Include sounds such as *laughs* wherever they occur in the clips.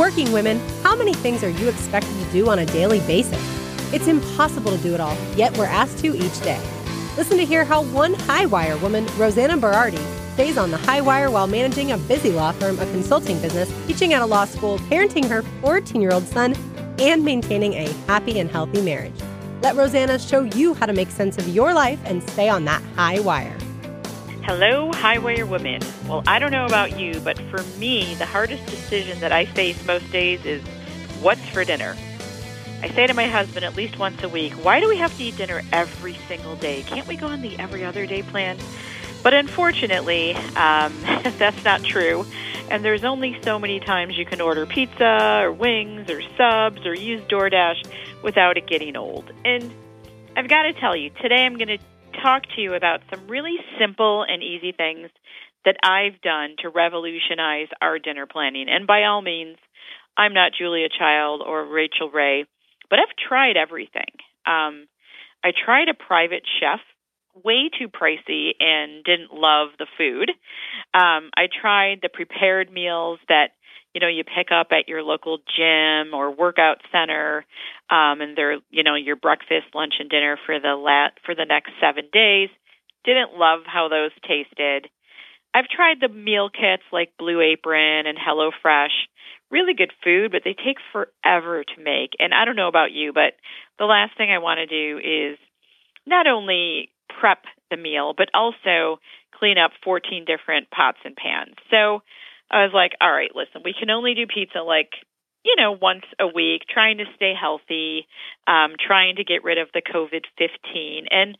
Working women, how many things are you expected to do on a daily basis? It's impossible to do it all, yet we're asked to each day. Listen to hear how one high wire woman, Rosanna Berardi, stays on the high wire while managing a busy law firm, a consulting business, teaching at a law school, parenting her 14 year old son, and maintaining a happy and healthy marriage. Let Rosanna show you how to make sense of your life and stay on that high wire. Hello, Highwire Women. Well, I don't know about you, but for me, the hardest decision that I face most days is what's for dinner. I say to my husband at least once a week, why do we have to eat dinner every single day? Can't we go on the every other day plan? But unfortunately, um, *laughs* that's not true. And there's only so many times you can order pizza or wings or subs or use DoorDash without it getting old. And I've got to tell you, today I'm going to talk to you about some really simple and easy things that I've done to revolutionize our dinner planning. And by all means, I'm not Julia Child or Rachael Ray, but I've tried everything. Um, I tried a private chef, way too pricey, and didn't love the food. Um, I tried the prepared meals that you know you pick up at your local gym or workout center um and they're you know your breakfast lunch and dinner for the lat for the next 7 days. Didn't love how those tasted. I've tried the meal kits like blue apron and hello fresh really good food but they take forever to make. And i don't know about you but the last thing i want to do is not only prep the meal but also clean up 14 different pots and pans. So I was like, all right, listen, we can only do pizza like, you know, once a week, trying to stay healthy, um, trying to get rid of the COVID 15. And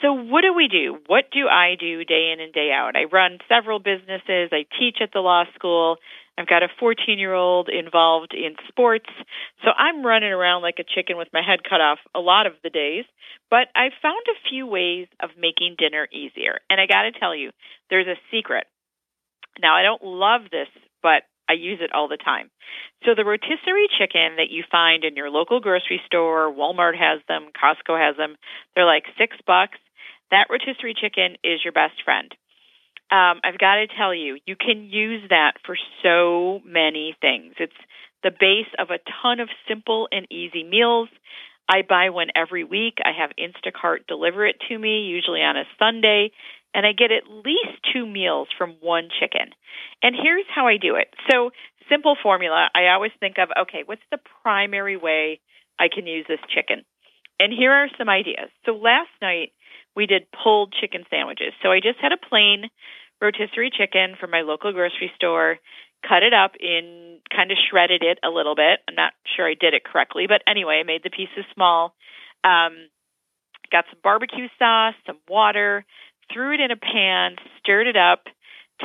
so, what do we do? What do I do day in and day out? I run several businesses, I teach at the law school. I've got a 14 year old involved in sports. So I'm running around like a chicken with my head cut off a lot of the days. But I've found a few ways of making dinner easier. And I got to tell you, there's a secret. Now, I don't love this, but I use it all the time. So the rotisserie chicken that you find in your local grocery store, Walmart has them, Costco has them. They're like six bucks. That rotisserie chicken is your best friend. Um, I've got to tell you, you can use that for so many things. It's the base of a ton of simple and easy meals. I buy one every week. I have Instacart deliver it to me, usually on a Sunday and I get at least two meals from one chicken. And here's how I do it. So, simple formula. I always think of, okay, what's the primary way I can use this chicken? And here are some ideas. So, last night we did pulled chicken sandwiches. So, I just had a plain rotisserie chicken from my local grocery store, cut it up in kind of shredded it a little bit. I'm not sure I did it correctly, but anyway, I made the pieces small. Um, got some barbecue sauce, some water, threw it in a pan, stirred it up,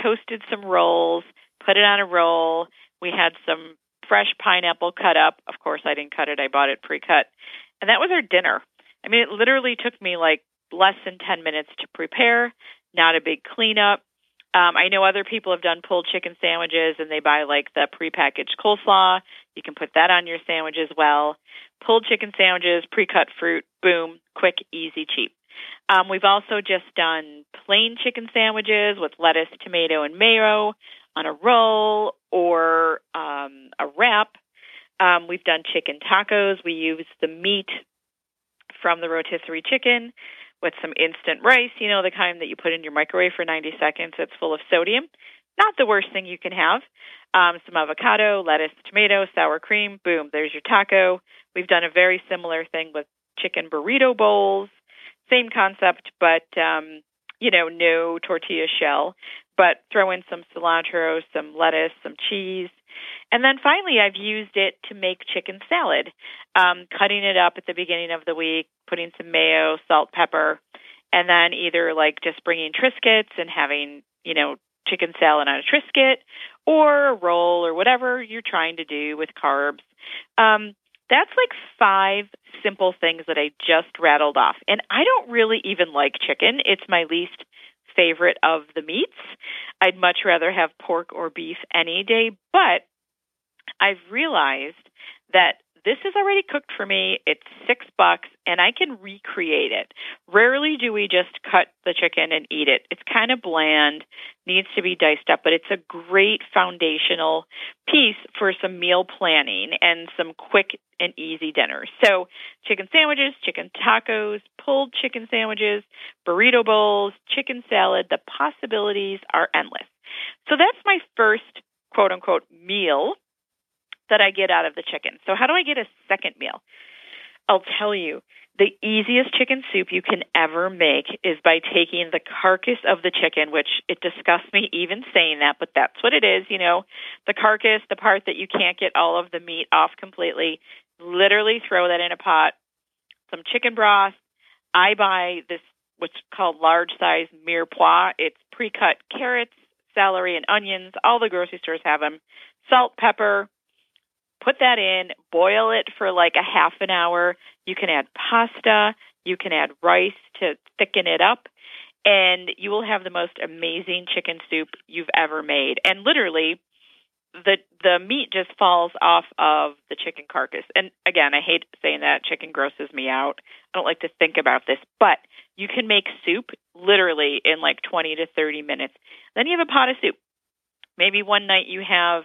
toasted some rolls, put it on a roll. We had some fresh pineapple cut up. Of course, I didn't cut it, I bought it pre cut. And that was our dinner. I mean, it literally took me like less than 10 minutes to prepare, not a big cleanup. Um, I know other people have done pulled chicken sandwiches and they buy like the prepackaged coleslaw. You can put that on your sandwich as well. Pulled chicken sandwiches, pre cut fruit, boom, quick, easy, cheap. Um, we've also just done plain chicken sandwiches with lettuce, tomato, and mayo on a roll or um, a wrap. Um, we've done chicken tacos. We use the meat from the rotisserie chicken with some instant rice, you know, the kind that you put in your microwave for 90 seconds that's full of sodium. Not the worst thing you can have. Um, some avocado, lettuce, tomato, sour cream. Boom, there's your taco. We've done a very similar thing with chicken burrito bowls same concept, but um, you know, no tortilla shell, but throw in some cilantro, some lettuce, some cheese. And then finally, I've used it to make chicken salad, um, cutting it up at the beginning of the week, putting some mayo, salt, pepper, and then either like just bringing Triscuits and having, you know, chicken salad on a Triscuit or a roll or whatever you're trying to do with carbs. Um, that's like five simple things that I just rattled off. And I don't really even like chicken. It's my least favorite of the meats. I'd much rather have pork or beef any day, but I've realized that this is already cooked for me. It's six bucks and I can recreate it. Rarely do we just cut the chicken and eat it. It's kind of bland, needs to be diced up, but it's a great foundational piece for some meal planning and some quick and easy dinners. So, chicken sandwiches, chicken tacos, pulled chicken sandwiches, burrito bowls, chicken salad, the possibilities are endless. So, that's my first quote unquote meal that I get out of the chicken. So, how do I get a second meal? I'll tell you, the easiest chicken soup you can ever make is by taking the carcass of the chicken, which it disgusts me even saying that, but that's what it is, you know, the carcass, the part that you can't get all of the meat off completely. Literally throw that in a pot, some chicken broth. I buy this what's called large size mirepoix. It's pre-cut carrots, celery, and onions. All the grocery stores have them. Salt, pepper, put that in, boil it for like a half an hour. You can add pasta, you can add rice to thicken it up, and you will have the most amazing chicken soup you've ever made. And literally, the the meat just falls off of the chicken carcass. And again, I hate saying that chicken grosses me out. I don't like to think about this, but you can make soup literally in like 20 to 30 minutes. Then you have a pot of soup. Maybe one night you have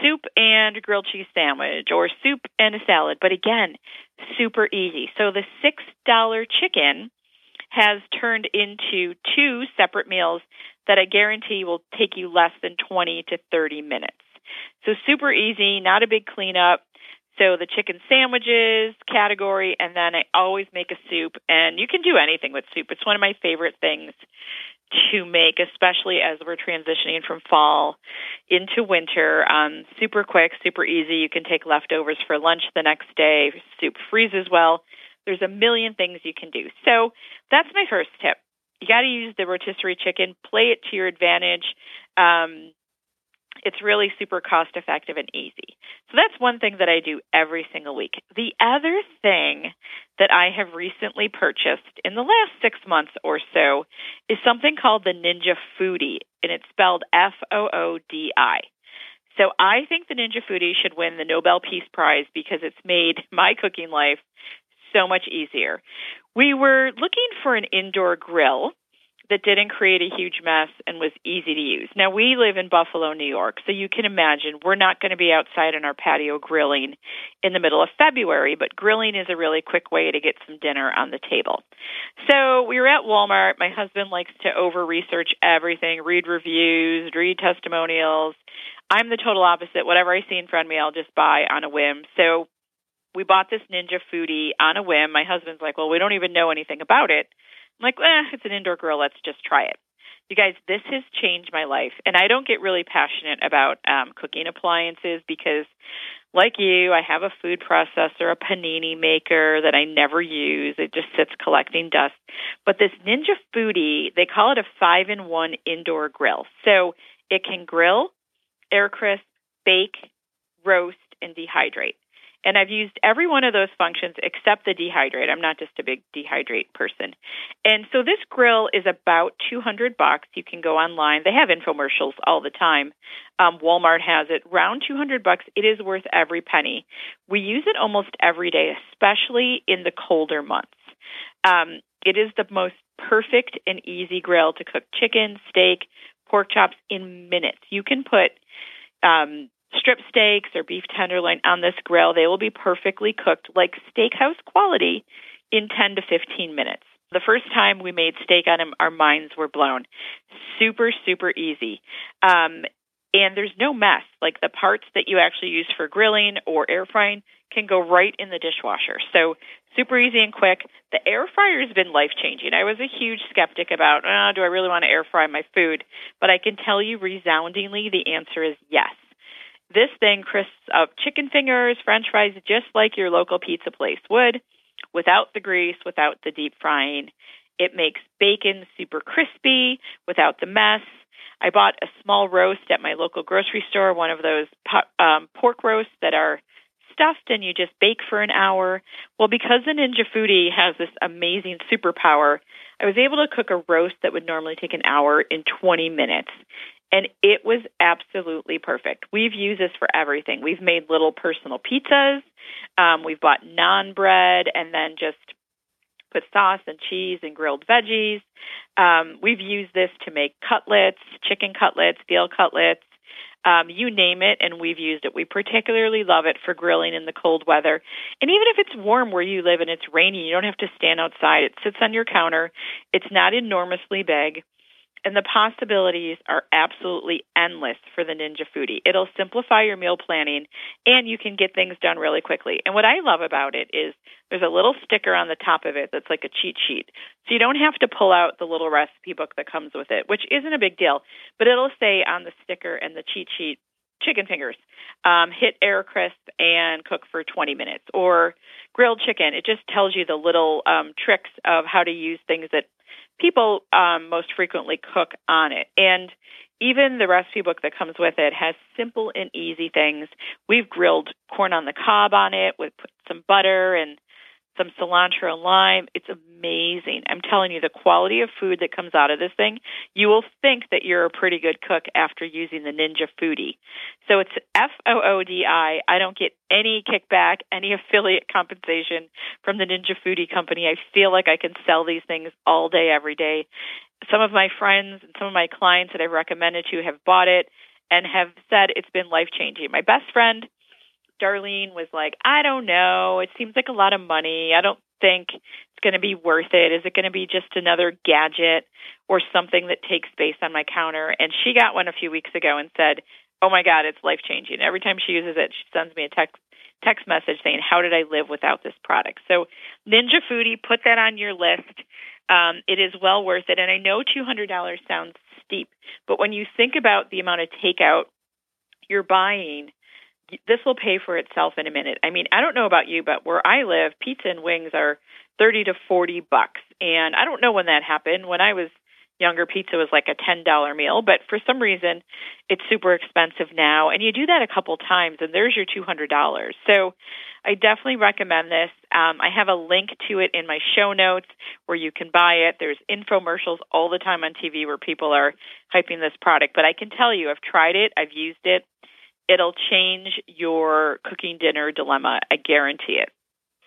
soup and a grilled cheese sandwich or soup and a salad. But again, super easy. So the $6 chicken has turned into two separate meals that I guarantee will take you less than 20 to 30 minutes. So super easy, not a big cleanup. So the chicken sandwiches category, and then I always make a soup. And you can do anything with soup. It's one of my favorite things to make, especially as we're transitioning from fall into winter. Um, super quick, super easy. You can take leftovers for lunch the next day. Soup freezes well. There's a million things you can do. So that's my first tip. You got to use the rotisserie chicken. Play it to your advantage. Um, it's really super cost effective and easy. So that's one thing that I do every single week. The other thing that I have recently purchased in the last six months or so is something called the Ninja Foodi, and it's spelled F O O D I. So I think the Ninja Foodi should win the Nobel Peace Prize because it's made *laughs* my cooking life so much easier. We were looking for an indoor grill that didn't create a huge mess and was easy to use. Now, we live in Buffalo, New York, so you can imagine we're not going to be outside on our patio grilling in the middle of February, but grilling is a really quick way to get some dinner on the table. So, we were at Walmart. My husband likes to over research everything, read reviews, read testimonials. I'm the total opposite. Whatever I see in front of me, I'll just buy on a whim. So, we bought this Ninja Foodi on a whim. My husband's like, "Well, we don't even know anything about it." I'm like, eh, it's an indoor grill. Let's just try it. You guys, this has changed my life. And I don't get really passionate about um, cooking appliances because, like you, I have a food processor, a panini maker that I never use. It just sits collecting dust. But this Ninja Foodi, they call it a five in one indoor grill. So it can grill, air crisp, bake, roast, and dehydrate. And I've used every one of those functions except the dehydrate. I'm not just a big dehydrate person. And so this grill is about 200 bucks. You can go online. They have infomercials all the time. Um, Walmart has it around 200 bucks. It is worth every penny. We use it almost every day, especially in the colder months. Um, it is the most perfect and easy grill to cook chicken, steak, pork chops in minutes. You can put um, strip steaks or beef tenderloin on this grill. They will be perfectly cooked like steakhouse quality in 10 to 15 minutes. The first time we made steak on them, our minds were blown. Super, super easy. Um, and there's no mess. Like the parts that you actually use for grilling or air frying can go right in the dishwasher. So super easy and quick. The air fryer has been life changing. I was a huge skeptic about, oh, do I really want to air fry my food? But I can tell you resoundingly the answer is yes. This thing crisps up chicken fingers, french fries, just like your local pizza place would, without the grease, without the deep frying. It makes bacon super crispy without the mess. I bought a small roast at my local grocery store, one of those um, pork roasts that are stuffed and you just bake for an hour. Well, because the Ninja Foodi has this amazing superpower, I was able to cook a roast that would normally take an hour in 20 minutes. And it was absolutely perfect. We've used this for everything. We've made little personal pizzas. Um, we've bought naan bread and then just put sauce and cheese and grilled veggies. Um, we've used this to make cutlets, chicken cutlets, veal cutlets, um, you name it, and we've used it. We particularly love it for grilling in the cold weather. And even if it's warm where you live and it's rainy, you don't have to stand outside. It sits on your counter. It's not enormously big and the possibilities are absolutely endless for the Ninja Foodi. It'll simplify your meal planning and you can get things done really quickly. And what I love about it is there's a little sticker on the top of it that's like a cheat sheet. So you don't have to pull out the little recipe book that comes with it, which isn't a big deal, but it'll say on the sticker and the cheat sheet chicken fingers. Um, hit air crisp and cook for 20 minutes. Or grilled chicken. It just tells you the little um, tricks of how to use things that people um, most frequently cook on it. And even the recipe book that comes with it has simple and easy things. We've grilled corn on the cob on it with put some butter and some cilantro and lime. It's amazing. I'm telling you, the quality of food that comes out of this thing, you will think that you're a pretty good cook after using the Ninja Foodi. So it's F O O D I. I don't get any kickback, any affiliate compensation from the Ninja Foodi company. I feel like I can sell these things all day, every day. Some of my friends and some of my clients that I've recommended to have bought it and have said it's been life changing. My best friend, Darlene was like, I don't know. It seems like a lot of money. I don't think going to be worth it. Is it going to be just another gadget or something that takes space on my counter? And she got one a few weeks ago and said, Oh my God, it's life changing. Every time she uses it, she sends me a text text message saying, How did I live without this product? So Ninja Foodi, put that on your list. Um, it is well worth it. And I know $200 sounds steep, but when you think about the amount of takeout you're buying this will pay for itself in a minute. I mean, I don't know about you, but where I live, pizza and wings are 30 to 40 bucks. And I don't know when that happened. When I was younger, pizza was like a $10 meal, but for some reason it's super expensive now. And you do that a couple times and there's your $200. So I definitely recommend this. Um, I have a link to it in my show notes where you can buy it. There's infomercials all the time on TV where people are hyping this product, but I can tell you I've tried it, I've used it It'll change your cooking dinner dilemma. I guarantee it.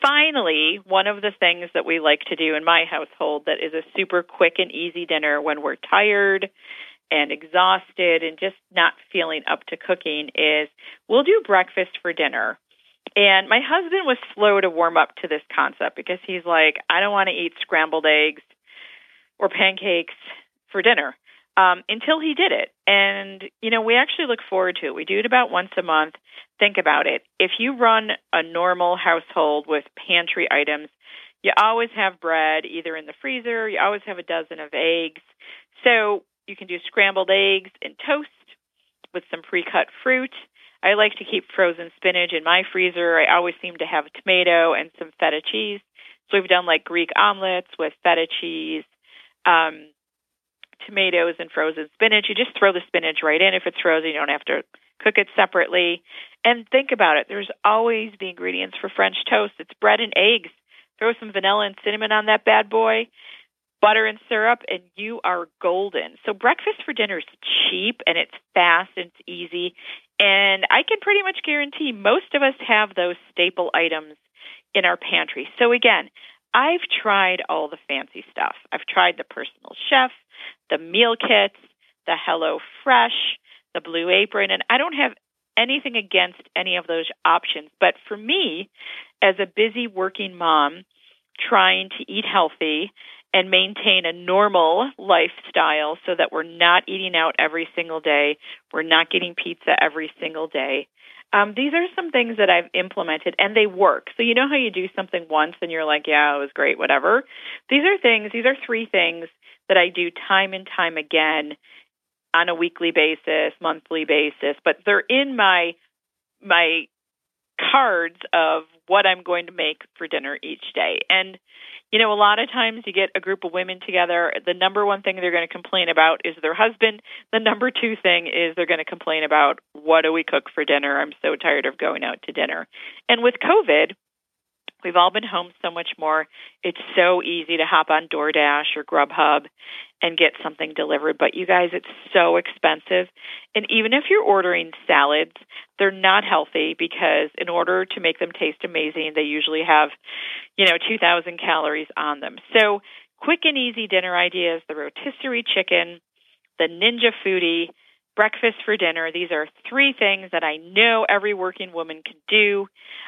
Finally, one of the things that we like to do in my household that is a super quick and easy dinner when we're tired and exhausted and just not feeling up to cooking is we'll do breakfast for dinner. And my husband was slow to warm up to this concept because he's like, I don't want to eat scrambled eggs or pancakes for dinner um, until he did it. And, you know, we actually look forward to it. We do it about once a month. Think about it. If you run a normal household with pantry items, you always have bread either in the freezer, you always have a dozen of eggs. So you can do scrambled eggs and toast with some pre cut fruit. I like to keep frozen spinach in my freezer. I always seem to have a tomato and some feta cheese. So we've done like Greek omelets with feta cheese. Um, tomatoes and frozen spinach. You just throw the spinach right in. If it's frozen, you don't have to cook it separately. And think about it. There's always the ingredients for French toast. It's bread and eggs. Throw some vanilla and cinnamon on that bad boy, butter and syrup, and you are golden. So breakfast for dinner is cheap and it's fast and it's easy. And I can pretty much guarantee most of us have those staple items in our pantry. So again, I've tried all the fancy stuff. I've tried the personal chef the meal kits, the Hello Fresh, the Blue Apron, and I don't have anything against any of those options. But for me, as a busy working mom, trying to eat healthy and maintain a normal lifestyle so that we're not eating out every single day, we're not getting pizza every single day. Um, these are some things that I've implemented and they work. So, you know how you do something once and you're like, yeah, it was great, whatever? These are things, these are three things that I do time and time again on a weekly basis, monthly basis, but they're in my my cards of what I'm going to make for dinner each day. And you know, a lot of times you get a group of women together, the number one thing they're going to complain about is their husband. The number two thing is they're going to complain about what do we cook for dinner? I'm so tired of going out to dinner. And with COVID, We've all been home so much more. It's so easy to hop on DoorDash or Grubhub and get something delivered. But you guys, it's so expensive. And even if you're ordering salads, they're not healthy because in order to make them taste amazing, they usually have, you know, 2,000 calories on them. So quick and easy dinner ideas, the rotisserie chicken, the Ninja Foodi, breakfast for dinner. These are three things that I know every working woman can do.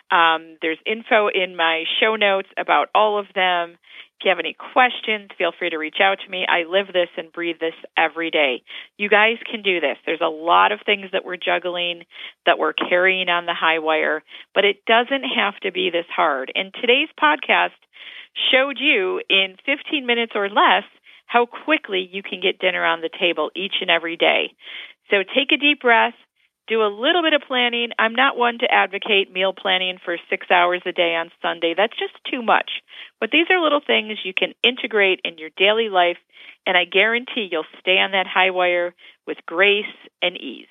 Um, there's info in my show notes about all of them. If you have any questions, feel free to reach out to me. I live this and breathe this every day. You guys can do this. There's a lot of things that we're juggling, that we're carrying on the high wire, but it doesn't have to be this hard. And today's podcast showed you in 15 minutes or less how quickly you can get dinner on the table each and every day. So take a deep breath, do a little bit of planning. I'm not one to advocate meal planning for six hours a day on Sunday. That's just too much. But these are little things you can integrate in your daily life, and I guarantee you'll stay on that high wire with grace and ease.